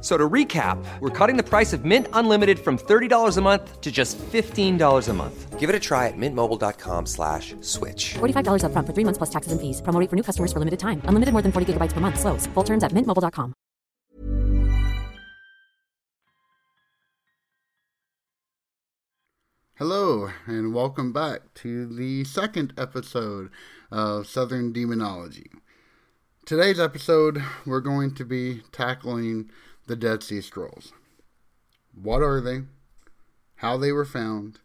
F- So to recap, we're cutting the price of Mint Unlimited from $30 a month to just $15 a month. Give it a try at mintmobile.com slash switch. $45 upfront for three months plus taxes and fees. Promo rate for new customers for limited time. Unlimited more than 40 gigabytes per month. Slows. Full terms at mintmobile.com. Hello, and welcome back to the second episode of Southern Demonology. Today's episode, we're going to be tackling the Dead Sea Scrolls. What are they? How they were found?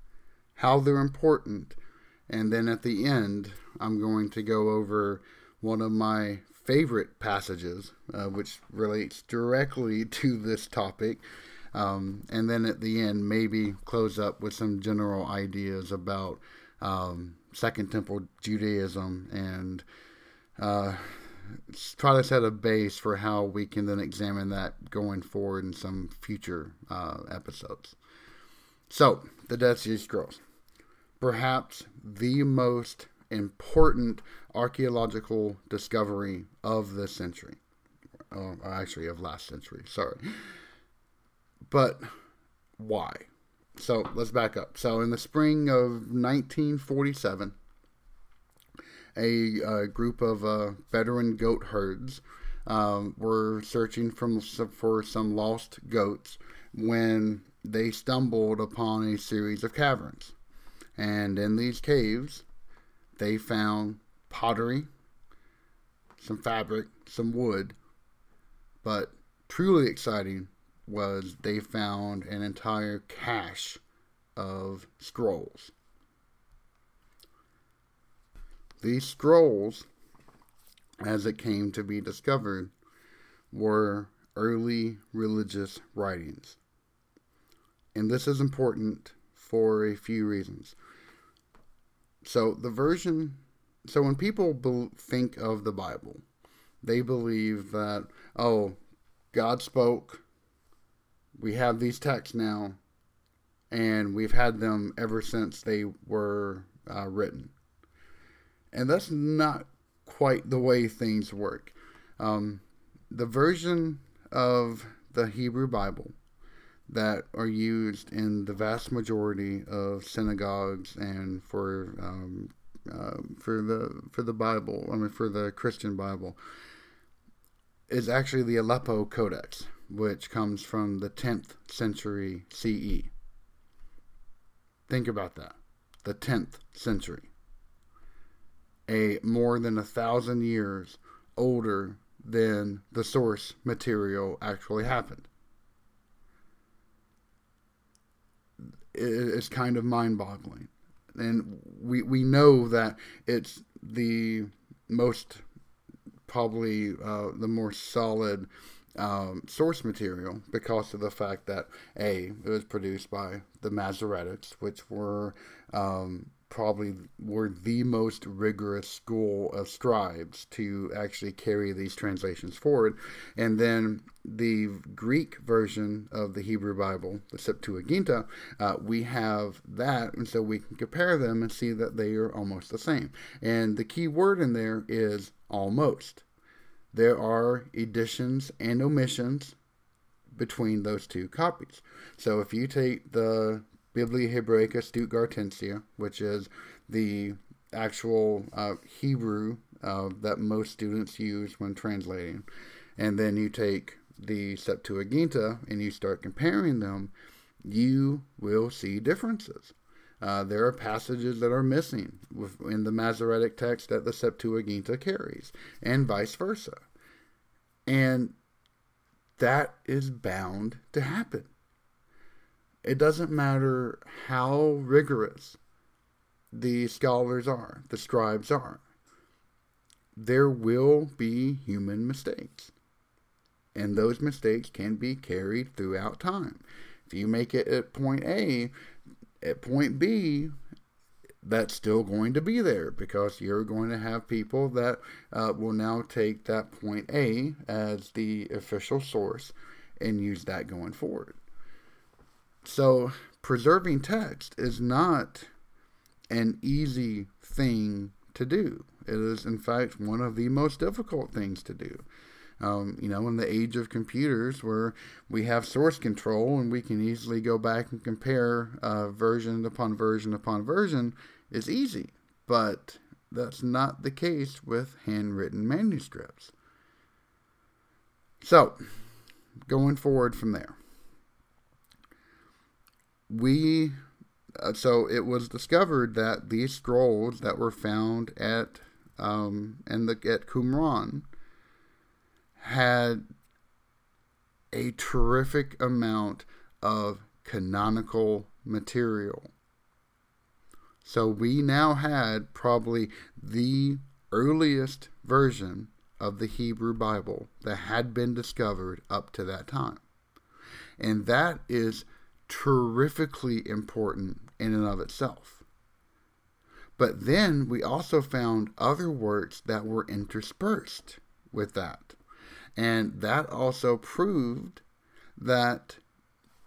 How they're important? And then at the end, I'm going to go over one of my favorite passages, uh, which relates directly to this topic. Um, and then at the end, maybe close up with some general ideas about um, Second Temple Judaism and uh, try to set a base for how we can then examine that going forward in some future uh, episodes. So, the Dead Sea Scrolls. Perhaps the most important archaeological discovery of this century. Oh, actually, of last century. Sorry. But why? So let's back up. So in the spring of 1947, a uh, group of uh, Bedouin goat herds um, were searching from, for some lost goats when they stumbled upon a series of caverns. And in these caves, they found pottery, some fabric, some wood, but truly exciting was they found an entire cache of scrolls. These scrolls, as it came to be discovered, were early religious writings. And this is important for a few reasons. So, the version, so when people bel think of the Bible, they believe that, oh, God spoke, we have these texts now, and we've had them ever since they were uh, written. And that's not quite the way things work. Um, the version of the Hebrew Bible that are used in the vast majority of synagogues and for um, uh, for the for the Bible, I mean for the Christian Bible, is actually the Aleppo Codex, which comes from the 10th century CE. Think about that. The 10th century. A more than a thousand years older than the source material actually happened. It's kind of mind boggling. And we, we know that it's the most probably uh, the more solid um, source material because of the fact that a it was produced by the Masoretics, which were um, probably were the most rigorous school of scribes to actually carry these translations forward, and then the Greek version of the Hebrew Bible, the Septuaginta, uh, we have that, and so we can compare them and see that they are almost the same. And the key word in there is almost there are additions and omissions between those two copies. So if you take the Biblia Hebraica Stuttgartensia, which is the actual uh, Hebrew uh, that most students use when translating. And then you take the Septuaginta and you start comparing them, you will see differences. Uh, there are passages that are missing in the Masoretic text that the Septuaginta carries, and vice versa. And that is bound to happen. It doesn't matter how rigorous the scholars are, the scribes are. There will be human mistakes. And those mistakes can be carried throughout time. If you make it at point A, at point B, that's still going to be there because you're going to have people that uh, will now take that point A as the official source and use that going forward. So, preserving text is not an easy thing to do. It is, in fact, one of the most difficult things to do. Um, you know, in the age of computers where we have source control and we can easily go back and compare uh, version upon version upon version, is easy. But that's not the case with handwritten manuscripts. So, going forward from there, we uh, so it was discovered that these scrolls that were found at um, and the at Qumran had a terrific amount of canonical material. So we now had probably the earliest version of the Hebrew Bible that had been discovered up to that time. And that is terrifically important in and of itself. But then we also found other works that were interspersed with that. And that also proved that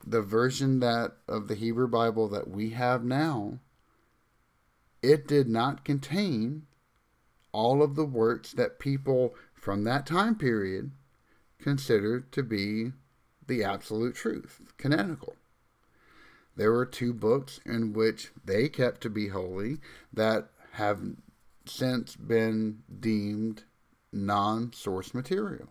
the version that of the Hebrew Bible that we have now it did not contain all of the works that people from that time period considered to be the absolute truth, canonical. There were two books in which they kept to be holy that have since been deemed non source material.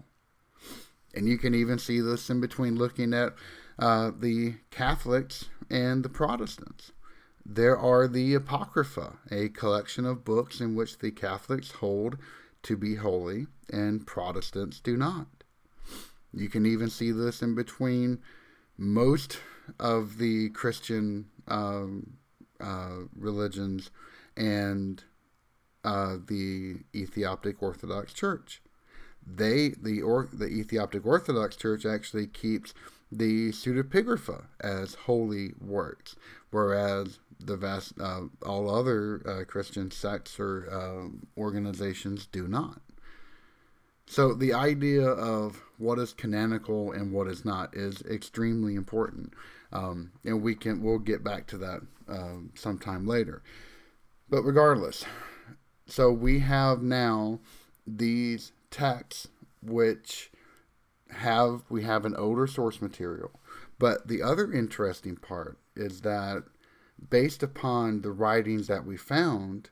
And you can even see this in between looking at uh, the Catholics and the Protestants. There are the Apocrypha, a collection of books in which the Catholics hold to be holy and Protestants do not. You can even see this in between most of the Christian um, uh, religions and uh, the Ethiopic Orthodox Church. They the or, the Ethiopic Orthodox Church actually keeps the pseudepigrapha as holy works, whereas the vast uh, all other uh, Christian sects or uh, organizations do not. So the idea of what is canonical and what is not is extremely important, um, and we can we'll get back to that um, sometime later. But regardless, so we have now these texts which have we have an older source material, but the other interesting part is that based upon the writings that we found,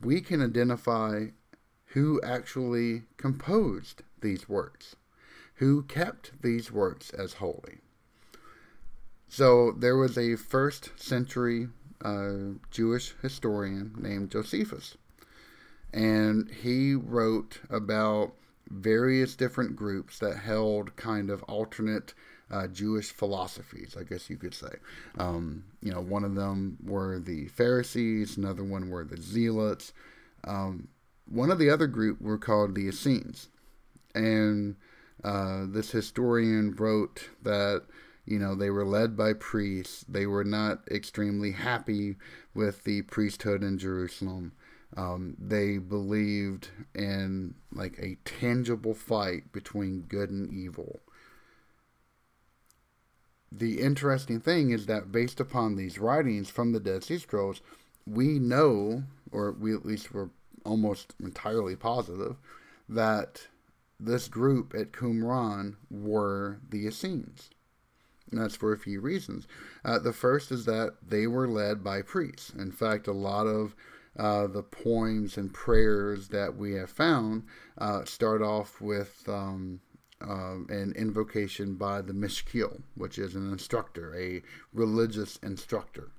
we can identify who actually composed these works, who kept these works as holy. So there was a first century uh, Jewish historian named Josephus, and he wrote about various different groups that held kind of alternate uh, Jewish philosophies, I guess you could say. Um, you know, one of them were the Pharisees, another one were the Zealots. Um, one of the other group were called the Essenes. And uh, this historian wrote that, you know, they were led by priests. They were not extremely happy with the priesthood in Jerusalem. Um, they believed in like a tangible fight between good and evil the interesting thing is that based upon these writings from the Dead Sea Scrolls, we know, or we at least were almost entirely positive, that this group at Qumran were the Essenes. And that's for a few reasons. Uh, the first is that they were led by priests. In fact, a lot of uh, the poems and prayers that we have found uh, start off with um, uh, an invocation by the Mishkil, which is an instructor, a religious instructor.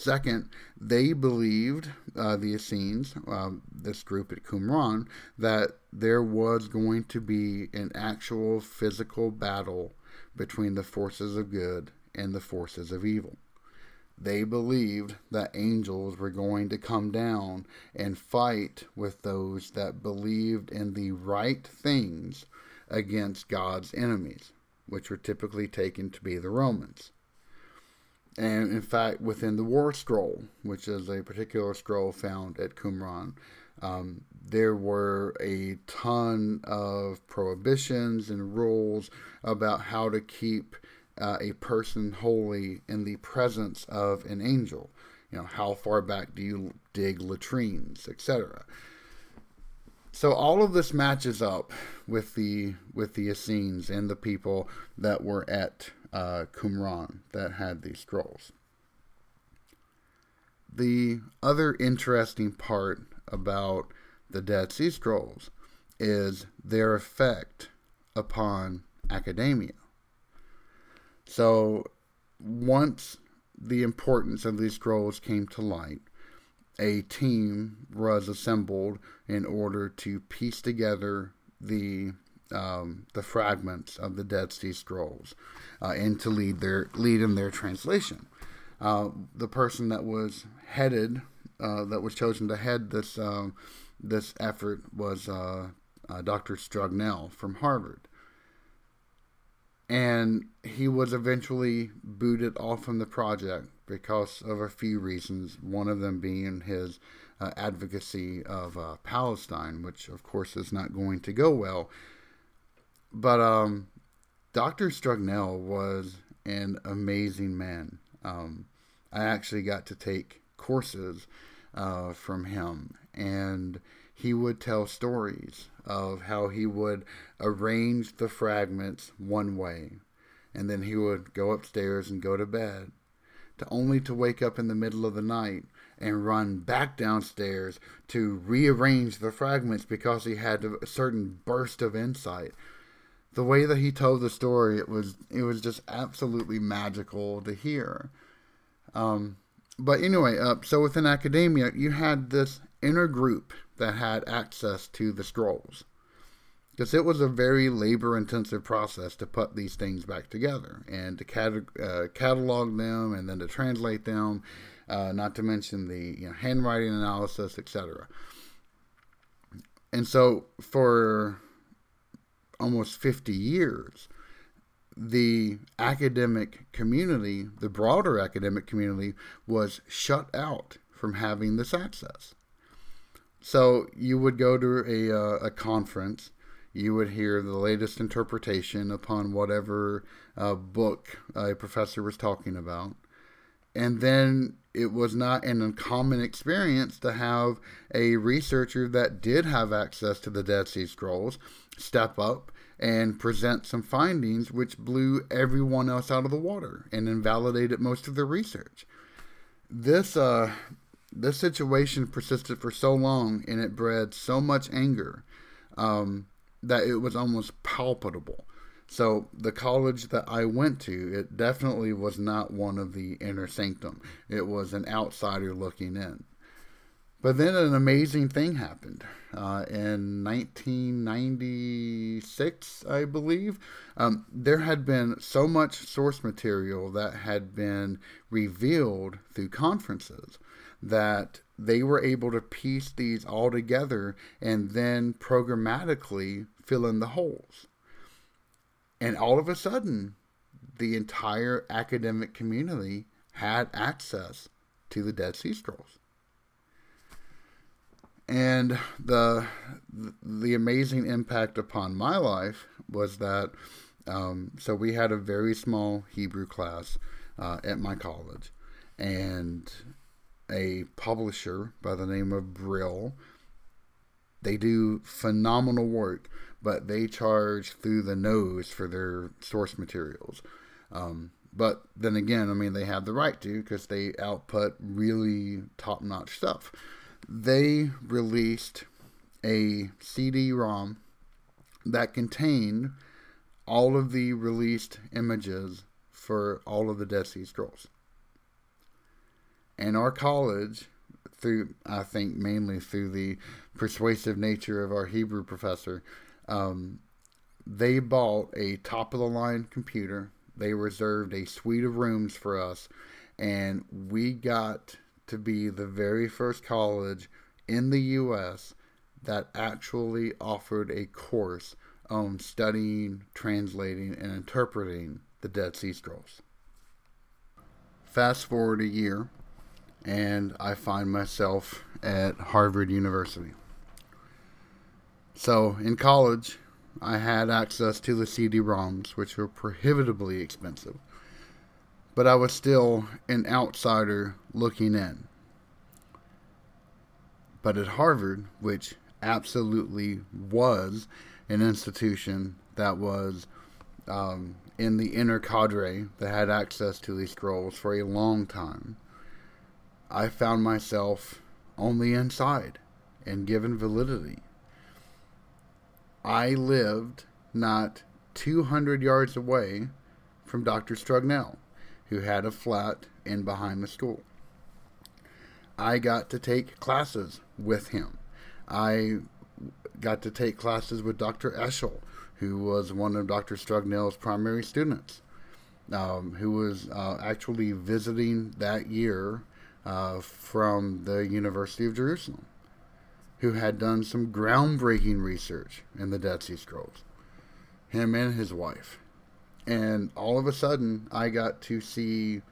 Second, they believed, uh, the Essenes, uh, this group at Qumran, that there was going to be an actual physical battle between the forces of good and the forces of evil. They believed that angels were going to come down and fight with those that believed in the right things against God's enemies, which were typically taken to be the Romans. And in fact, within the War Scroll, which is a particular scroll found at Qumran, um, there were a ton of prohibitions and rules about how to keep uh, a person holy in the presence of an angel. You know, how far back do you dig latrines, etc. So all of this matches up with the with the Essenes and the people that were at uh, Qumran that had these scrolls. The other interesting part about the Dead Sea Scrolls is their effect upon academia. So, once the importance of these scrolls came to light, a team was assembled in order to piece together the um, the fragments of the Dead Sea Scrolls uh, and to lead their lead in their translation. Uh, the person that was headed, uh, that was chosen to head this um, this effort was uh, uh, Dr. Strugnell from Harvard, and he was eventually booted off from the project because of a few reasons. One of them being his uh, advocacy of Palestine, which of course is not going to go well but um, Dr. Strugnell was an amazing man. Um, I actually got to take courses uh, from him, and he would tell stories of how he would arrange the fragments one way, and then he would go upstairs and go to bed, to only to wake up in the middle of the night and run back downstairs to rearrange the fragments because he had a certain burst of insight the way that he told the story, it was it was just absolutely magical to hear. Um, but anyway, uh, so within academia, you had this inner group that had access to the scrolls, because it was a very labor-intensive process to put these things back together and to uh, catalog them and then to translate them. Uh, not to mention the you know, handwriting analysis, etc. And so for almost 50 years, the academic community, the broader academic community, was shut out from having this access. So you would go to a, uh, a conference, you would hear the latest interpretation upon whatever uh, book a professor was talking about. And then it was not an uncommon experience to have a researcher that did have access to the Dead Sea Scrolls step up and present some findings which blew everyone else out of the water and invalidated most of their research. This uh, this situation persisted for so long and it bred so much anger um, that it was almost palpable. So the college that I went to, it definitely was not one of the inner sanctum. It was an outsider looking in. But then an amazing thing happened uh, in 1996, I believe. Um, there had been so much source material that had been revealed through conferences that they were able to piece these all together and then programmatically fill in the holes. And all of a sudden, the entire academic community had access to the Dead Sea Scrolls. And the the amazing impact upon my life was that um, so we had a very small Hebrew class uh, at my college, and a publisher by the name of Brill. They do phenomenal work but they charge through the nose for their source materials. Um, but then again, I mean, they have the right to because they output really top notch stuff. They released a CD ROM that contained all of the released images for all of the Dead Sea Scrolls. And our college, through I think mainly through the persuasive nature of our Hebrew professor, um, they bought a top of the line computer. They reserved a suite of rooms for us, and we got to be the very first college in the U.S. that actually offered a course on studying, translating, and interpreting the Dead Sea Scrolls. Fast forward a year, and I find myself at Harvard University. So, in college, I had access to the CD ROMs, which were prohibitively expensive, but I was still an outsider looking in. But at Harvard, which absolutely was an institution that was um, in the inner cadre that had access to these scrolls for a long time, I found myself on the inside and given validity. I lived not 200 yards away from Dr. Strugnell, who had a flat in behind the school. I got to take classes with him. I got to take classes with Dr. Eshel, who was one of Dr. Strugnell's primary students, um, who was uh, actually visiting that year uh, from the University of Jerusalem, who had done some groundbreaking research in the Dead Sea Scrolls, him and his wife. And all of a sudden, I got to see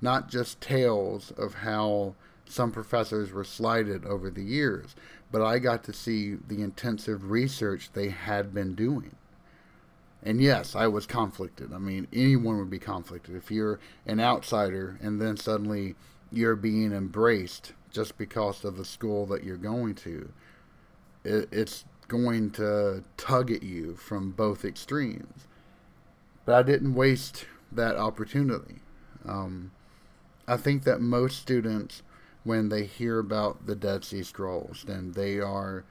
not just tales of how some professors were slighted over the years, but I got to see the intensive research they had been doing. And yes, I was conflicted. I mean, anyone would be conflicted. If you're an outsider and then suddenly you're being embraced just because of the school that you're going to, it, it's going to tug at you from both extremes. But I didn't waste that opportunity. Um, I think that most students when they hear about the Dead Sea Scrolls, then they are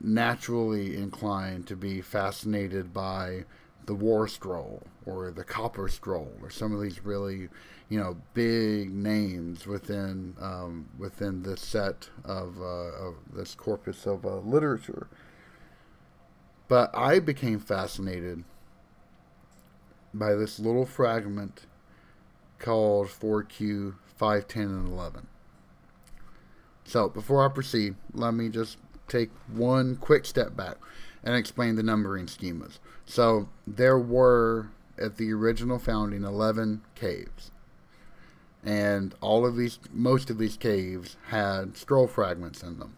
naturally inclined to be fascinated by the War Scroll or the Copper Scroll or some of these really, you know, big names within um, within this set of, uh, of this corpus of uh, literature. But I became fascinated by this little fragment called 4Q 510 and 11. So before I proceed, let me just take one quick step back and explain the numbering schemas. So there were at the original founding 11 caves. And all of these, most of these caves had scroll fragments in them.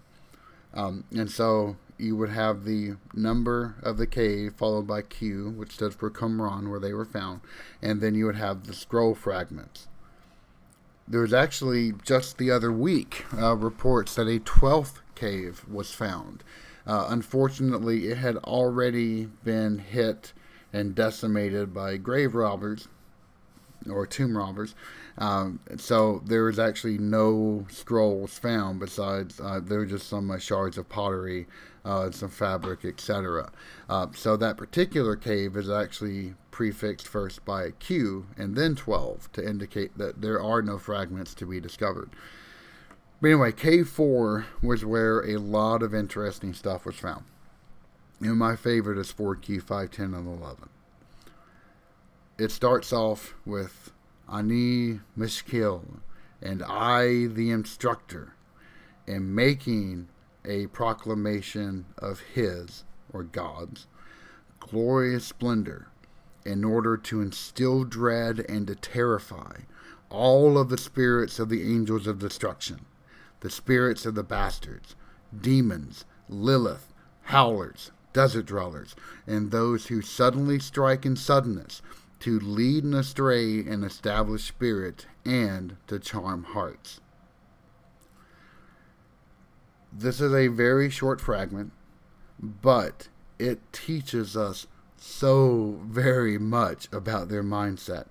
Um, and so you would have the number of the cave followed by Q, which stood for Qumran, where they were found. And then you would have the scroll fragments there was actually just the other week uh, reports that a 12th cave was found. Uh, unfortunately, it had already been hit and decimated by grave robbers or tomb robbers. Um, so there was actually no scrolls found besides uh, there were just some uh, shards of pottery, uh, some fabric, etc. Uh, so that particular cave is actually prefixed first by Q and then 12 to indicate that there are no fragments to be discovered. But anyway, cave 4 was where a lot of interesting stuff was found. And my favorite is 4Q, 5, 10, and 11. It starts off with Ani Mishkil and I, the instructor, am making a proclamation of His, or God's, glorious splendor in order to instill dread and to terrify all of the spirits of the angels of destruction, the spirits of the bastards, demons, Lilith, howlers, desert dwellers, and those who suddenly strike in suddenness to lead an astray an established spirit and to charm hearts. This is a very short fragment, but it teaches us so very much about their mindset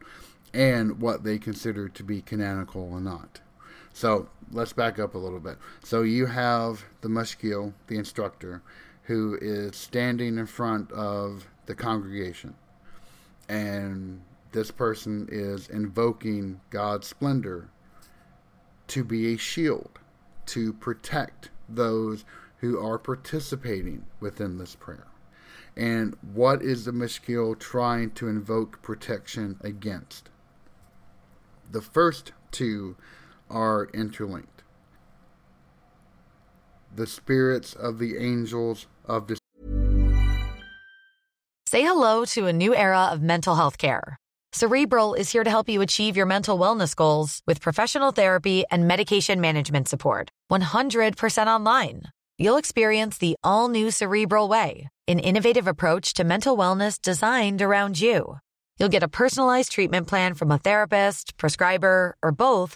and what they consider to be canonical or not. So let's back up a little bit. So you have the mashgiel, the instructor, who is standing in front of the congregation. And this person is invoking God's splendor to be a shield to protect those who are participating within this prayer. And what is the mashgiel trying to invoke protection against? The first two are interlinked. The spirits of the angels of the Say hello to a new era of mental health care. Cerebral is here to help you achieve your mental wellness goals with professional therapy and medication management support. 100% online. You'll experience the all new Cerebral Way, an innovative approach to mental wellness designed around you. You'll get a personalized treatment plan from a therapist, prescriber, or both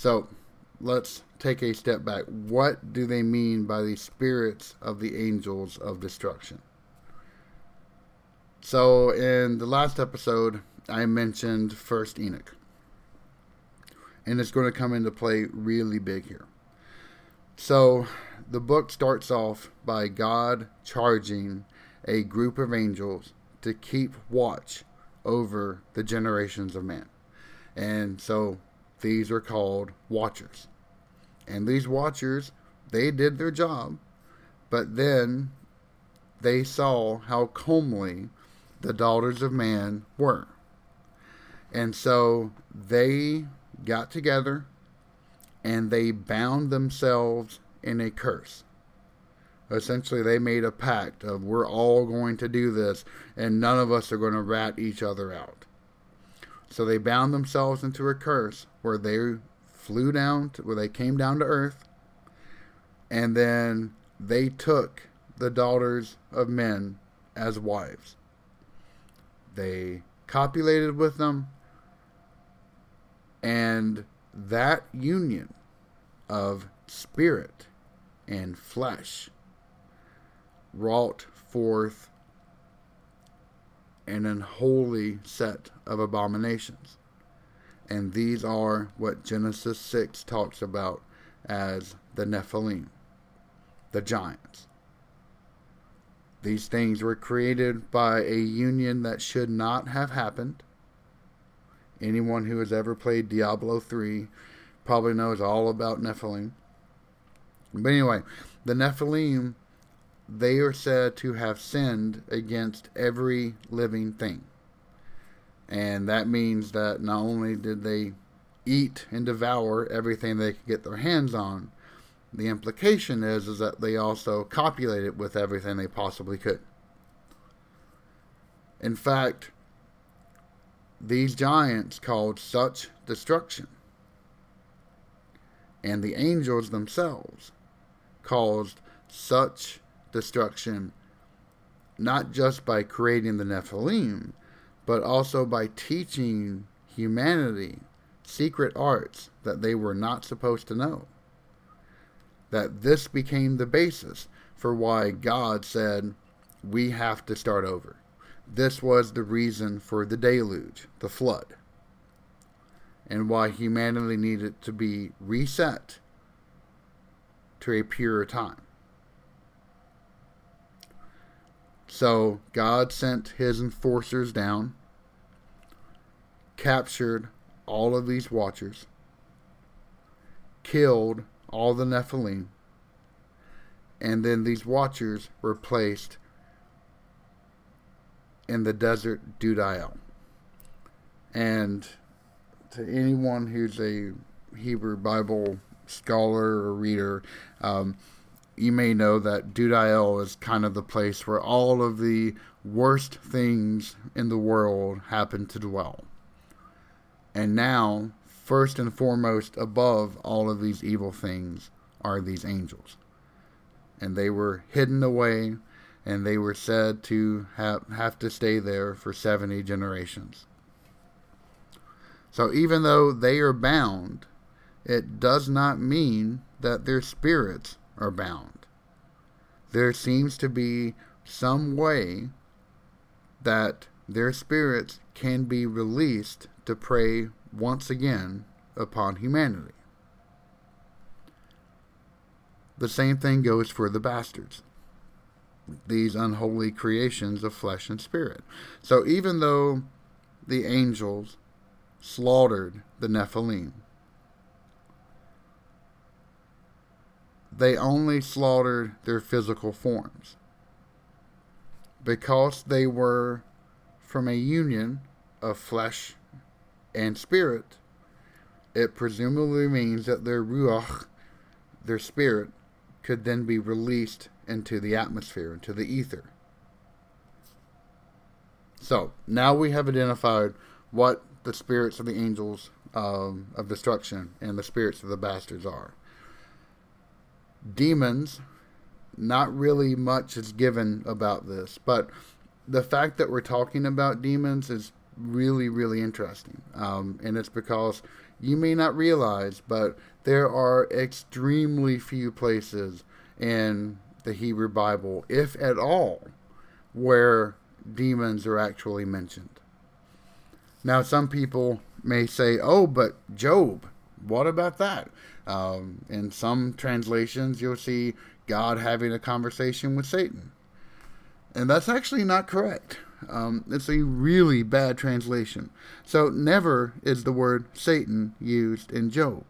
So let's take a step back. What do they mean by the spirits of the angels of destruction? So in the last episode, I mentioned First Enoch. And it's going to come into play really big here. So the book starts off by God charging a group of angels to keep watch over the generations of man. And so these are called watchers. And these watchers, they did their job, but then they saw how comely the daughters of man were. And so they got together and they bound themselves in a curse. Essentially, they made a pact of we're all going to do this and none of us are going to rat each other out. So they bound themselves into a curse where they flew down, to, where they came down to earth, and then they took the daughters of men as wives. They copulated with them, and that union of spirit and flesh wrought forth an unholy set of abominations. And these are what Genesis 6 talks about as the Nephilim, the giants. These things were created by a union that should not have happened. Anyone who has ever played Diablo 3 probably knows all about Nephilim. But anyway, the Nephilim, they are said to have sinned against every living thing. And that means that not only did they eat and devour everything they could get their hands on, the implication is, is that they also copulated with everything they possibly could. In fact, these giants caused such destruction, and the angels themselves caused such destruction, not just by creating the Nephilim, but also by teaching humanity secret arts that they were not supposed to know. That this became the basis for why God said, we have to start over. This was the reason for the deluge, the flood. and why humanity needed to be reset to a purer time. So God sent his enforcers down, captured all of these watchers, killed all the Nephilim, and then these watchers were placed in the desert Dudael. And to anyone who's a Hebrew Bible scholar or reader, um, you may know that Dudael is kind of the place where all of the worst things in the world happen to dwell. And now, first and foremost, above all of these evil things, are these angels. And they were hidden away, and they were said to have, have to stay there for 70 generations. So even though they are bound, it does not mean that their spirits are bound. There seems to be some way that their spirits can be released to prey once again upon humanity. The same thing goes for the bastards, these unholy creations of flesh and spirit. So even though the angels slaughtered the Nephilim. They only slaughtered their physical forms. Because they were from a union of flesh and spirit, it presumably means that their ruach, their spirit, could then be released into the atmosphere, into the ether. So now we have identified what the spirits of the angels um, of destruction and the spirits of the bastards are. Demons, not really much is given about this, but the fact that we're talking about demons is really, really interesting. Um, and it's because you may not realize, but there are extremely few places in the Hebrew Bible, if at all, where demons are actually mentioned. Now, some people may say, oh, but Job, what about that? Um, in some translations, you'll see God having a conversation with Satan. And that's actually not correct. Um, it's a really bad translation. So, never is the word Satan used in Job.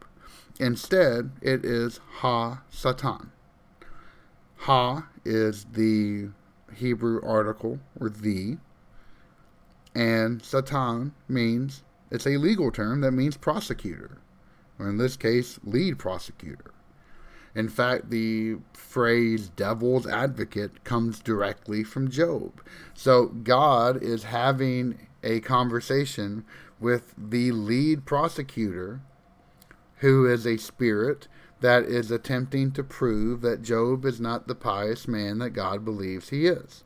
Instead, it is Ha Satan. Ha is the Hebrew article, or the, and Satan means, it's a legal term that means prosecutor, or in this case, lead prosecutor. In fact, the phrase devil's advocate comes directly from Job. So God is having a conversation with the lead prosecutor, who is a spirit that is attempting to prove that Job is not the pious man that God believes he is.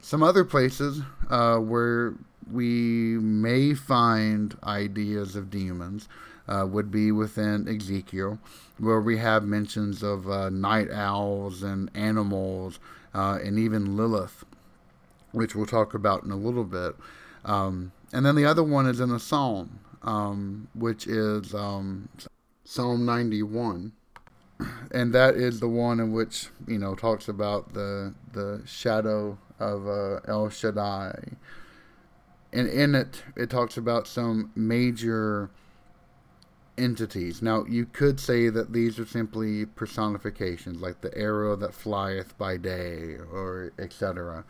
Some other places uh, where we may find ideas of demons uh, would be within Ezekiel, where we have mentions of uh, night owls and animals uh, and even Lilith, which we'll talk about in a little bit. Um, and then the other one is in a psalm, um, which is um, Psalm 91 and that is the one in which you know talks about the the shadow of uh, El Shaddai, and in it it talks about some major entities. Now you could say that these are simply personifications, like the arrow that flieth by day, or etc.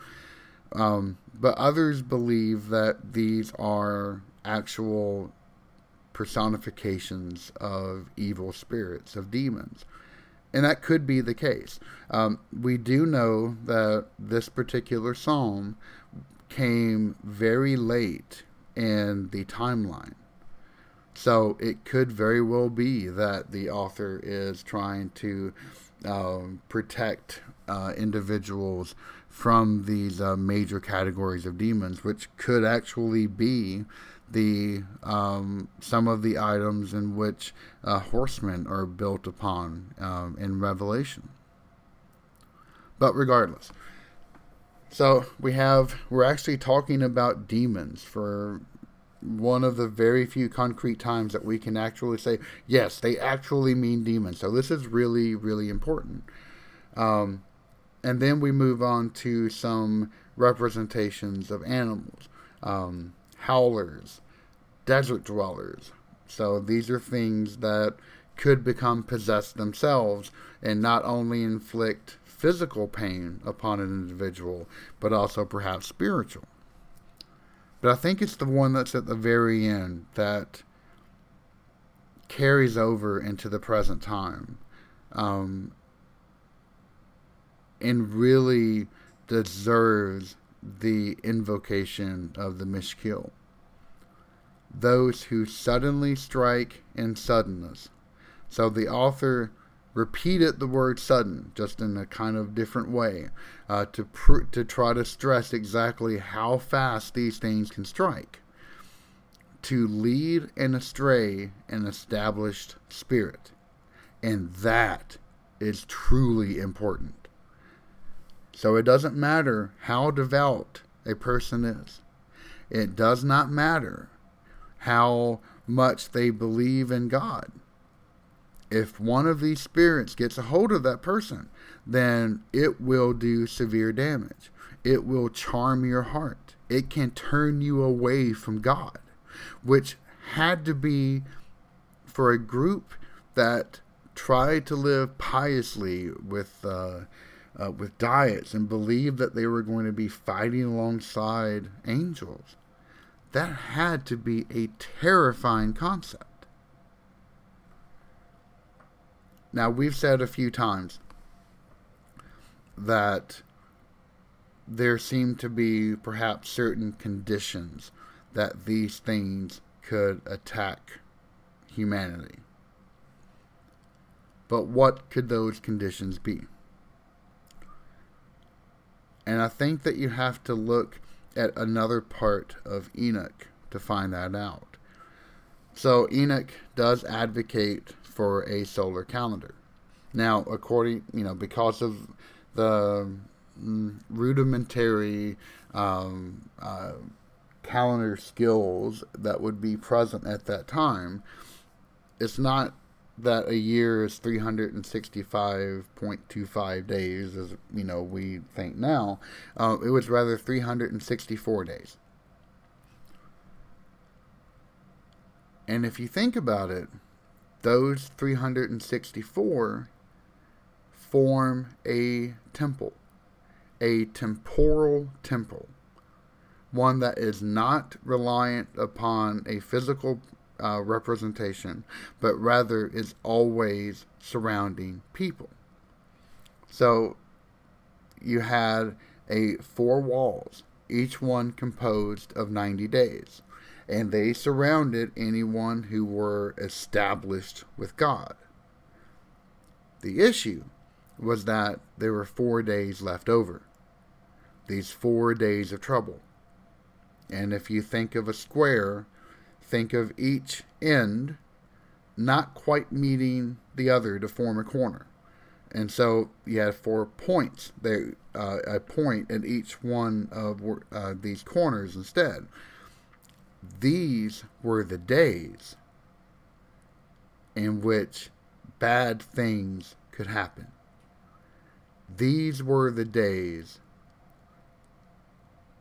Um, but others believe that these are actual personifications of evil spirits, of demons. And that could be the case. Um, we do know that this particular psalm came very late in the timeline. So it could very well be that the author is trying to um, protect uh, individuals from these uh, major categories of demons, which could actually be the um, some of the items in which uh, horsemen are built upon um, in Revelation. But regardless, So we have, we're actually talking about demons for one of the very few concrete times that we can actually say, yes, they actually mean demons. So this is really, really important. Um, and then we move on to some representations of animals um, howlers, desert dwellers. So these are things that could become possessed themselves and not only inflict physical pain upon an individual, but also perhaps spiritual. But I think it's the one that's at the very end that carries over into the present time um, and really deserves the invocation of the Mishkil. Those who suddenly strike in suddenness. So the author repeated the word sudden, just in a kind of different way, uh, to pr- to try to stress exactly how fast these things can strike. To lead and astray an established spirit, and that is truly important. So it doesn't matter how devout a person is. It does not matter how much they believe in God if one of these spirits gets a hold of that person, then it will do severe damage. It will charm your heart. It can turn you away from God, which had to be for a group that tried to live piously with uh, uh, with diets and believed that they were going to be fighting alongside angels. That had to be a terrifying concept. Now, we've said a few times that there seem to be perhaps certain conditions that these things could attack humanity. But what could those conditions be? And I think that you have to look at another part of Enoch to find that out. So Enoch does advocate for a solar calendar. Now, according, you know, because of the mm, rudimentary um, uh, calendar skills that would be present at that time, it's not that a year is 365.25 days, as you know we think now. Uh, it was rather 364 days. And if you think about it, those 364 form a temple, a temporal temple, one that is not reliant upon a physical uh, representation, but rather is always surrounding people. So you had a four walls, each one composed of 90 days and they surrounded anyone who were established with God. The issue was that there were four days left over. These four days of trouble. And if you think of a square, think of each end not quite meeting the other to form a corner. And so you have four points, there, uh, a point at each one of uh, these corners instead. These were the days in which bad things could happen. These were the days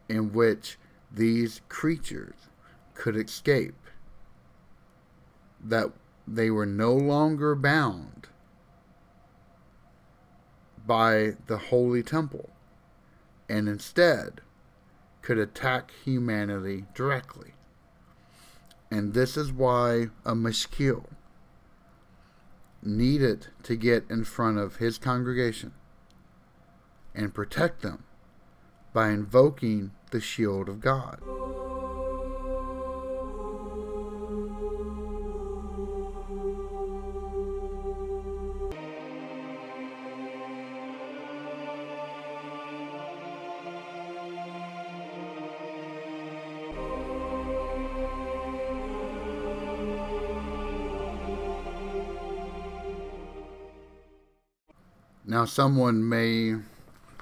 in which these creatures could escape, that they were no longer bound by the holy temple, and instead could attack humanity directly. And this is why a mashkil needed to get in front of his congregation and protect them by invoking the shield of God. Now, someone may,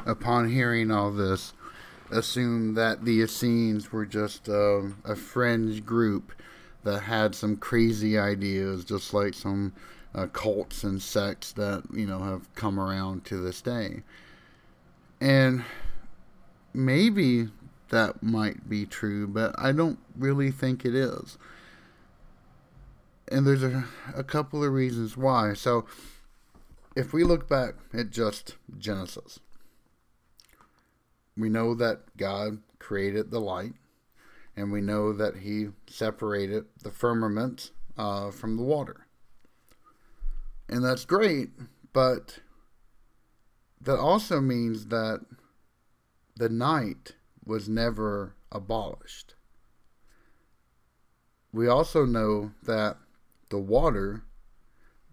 upon hearing all this, assume that the Essenes were just um, a fringe group that had some crazy ideas, just like some uh, cults and sects that you know have come around to this day. And maybe that might be true, but I don't really think it is. And there's a, a couple of reasons why. So, if we look back at just Genesis, we know that God created the light, and we know that He separated the firmament uh, from the water. And that's great, but that also means that the night was never abolished. We also know that the water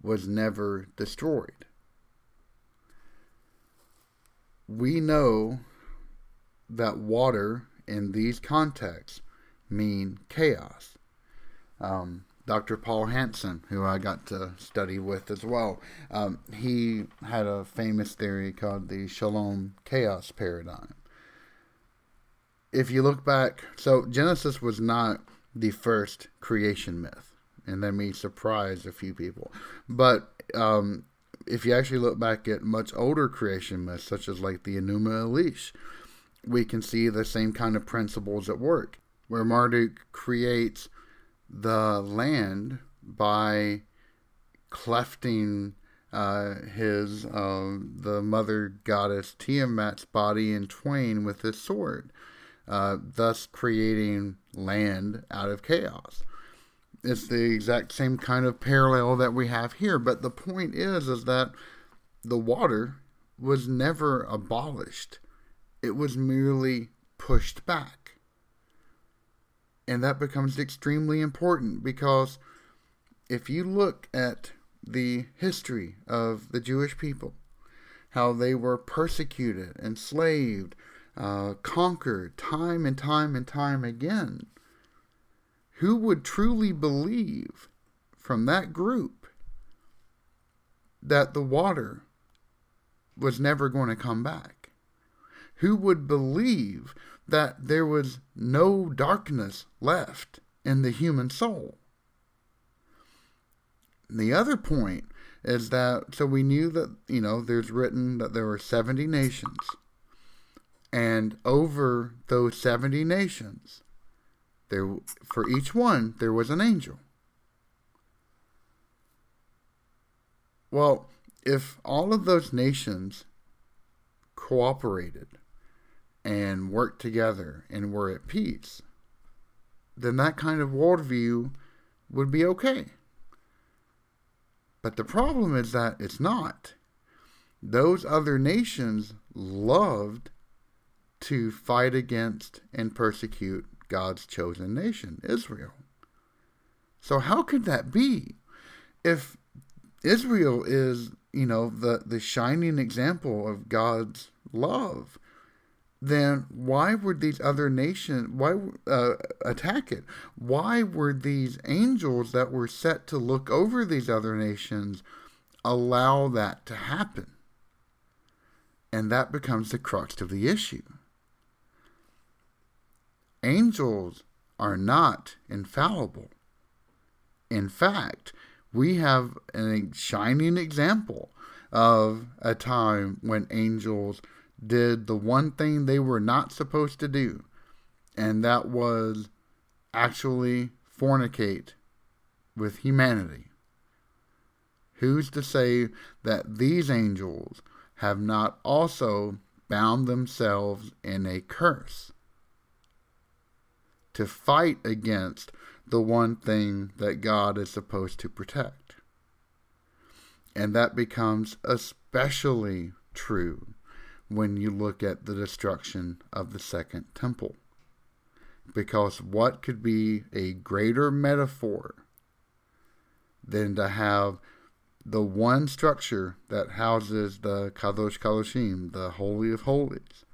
was never destroyed. We know that water in these contexts mean chaos. Um, Dr. Paul Hanson, who I got to study with as well, um, he had a famous theory called the Shalom chaos paradigm. If you look back, so Genesis was not the first creation myth, and that may surprise a few people. But um, if you actually look back at much older creation myths, such as like the Enuma Elish, we can see the same kind of principles at work, where Marduk creates the land by clefting uh, his uh, the mother goddess Tiamat's body in twain with his sword, uh, thus creating land out of chaos. It's the exact same kind of parallel that we have here, but the point is, is that the water was never abolished; it was merely pushed back. And that becomes extremely important because if you look at the history of the Jewish people, how they were persecuted, enslaved, uh, conquered time and time and time again, who would truly believe from that group that the water was never going to come back? Who would believe that there was no darkness left in the human soul. The other point is that, so we knew that, you know, there's written that there were 70 nations. And over those 70 nations, there for each one, there was an angel. Well, if all of those nations cooperated and worked together and were at peace, then that kind of worldview would be okay. But the problem is that it's not. Those other nations loved to fight against and persecute God's chosen nation, Israel. So how could that be? If Israel is, you know, the, the shining example of God's love, then why would these other nations why uh, attack it? Why were these angels that were set to look over these other nations allow that to happen? And that becomes the crux of the issue. Angels are not infallible. In fact, we have a shining example of a time when angels did the one thing they were not supposed to do, and that was actually fornicate with humanity. Who's to say that these angels have not also bound themselves in a curse to fight against the one thing that God is supposed to protect? And that becomes especially true when you look at the destruction of the second temple. Because what could be a greater metaphor than to have the one structure that houses the Kadosh Kadoshim, the Holy of Holies,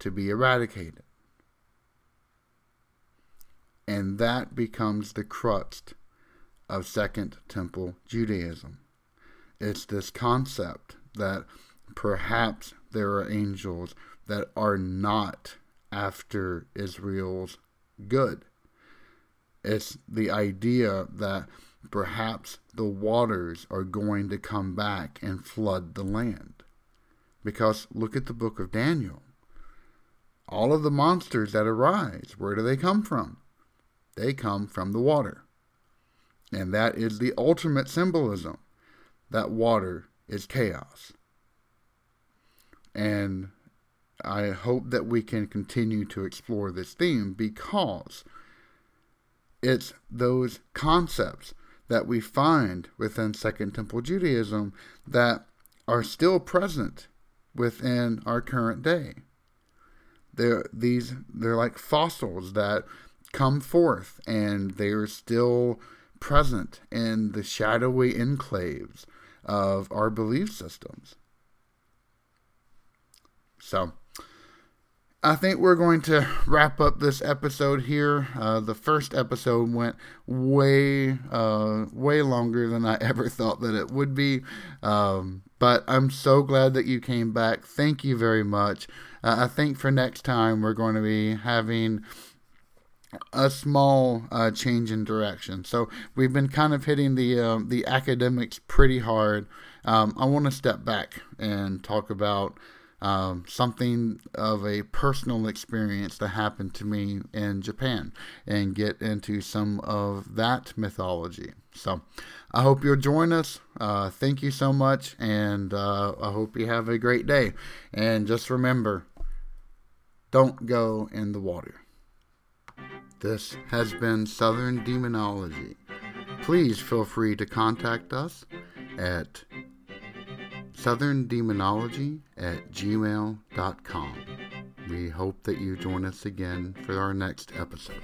to be eradicated? And that becomes the crux of Second Temple Judaism. It's this concept that Perhaps there are angels that are not after Israel's good. It's the idea that perhaps the waters are going to come back and flood the land. Because look at the book of Daniel. All of the monsters that arise, where do they come from? They come from the water. And that is the ultimate symbolism that water is chaos. And I hope that we can continue to explore this theme because it's those concepts that we find within Second Temple Judaism that are still present within our current day. They're these they're like fossils that come forth and they are still present in the shadowy enclaves of our belief systems. So, I think we're going to wrap up this episode here. Uh, the first episode went way, uh, way longer than I ever thought that it would be. Um, but I'm so glad that you came back. Thank you very much. Uh, I think for next time, we're going to be having a small uh, change in direction. So we've been kind of hitting the uh, the academics pretty hard. Um, I want to step back and talk about um, something of a personal experience that happened to me in Japan and get into some of that mythology. So I hope you'll join us. Uh, thank you so much, and uh, I hope you have a great day. And just remember don't go in the water. This has been Southern Demonology. Please feel free to contact us at southerndemonology at gmail.com. We hope that you join us again for our next episode.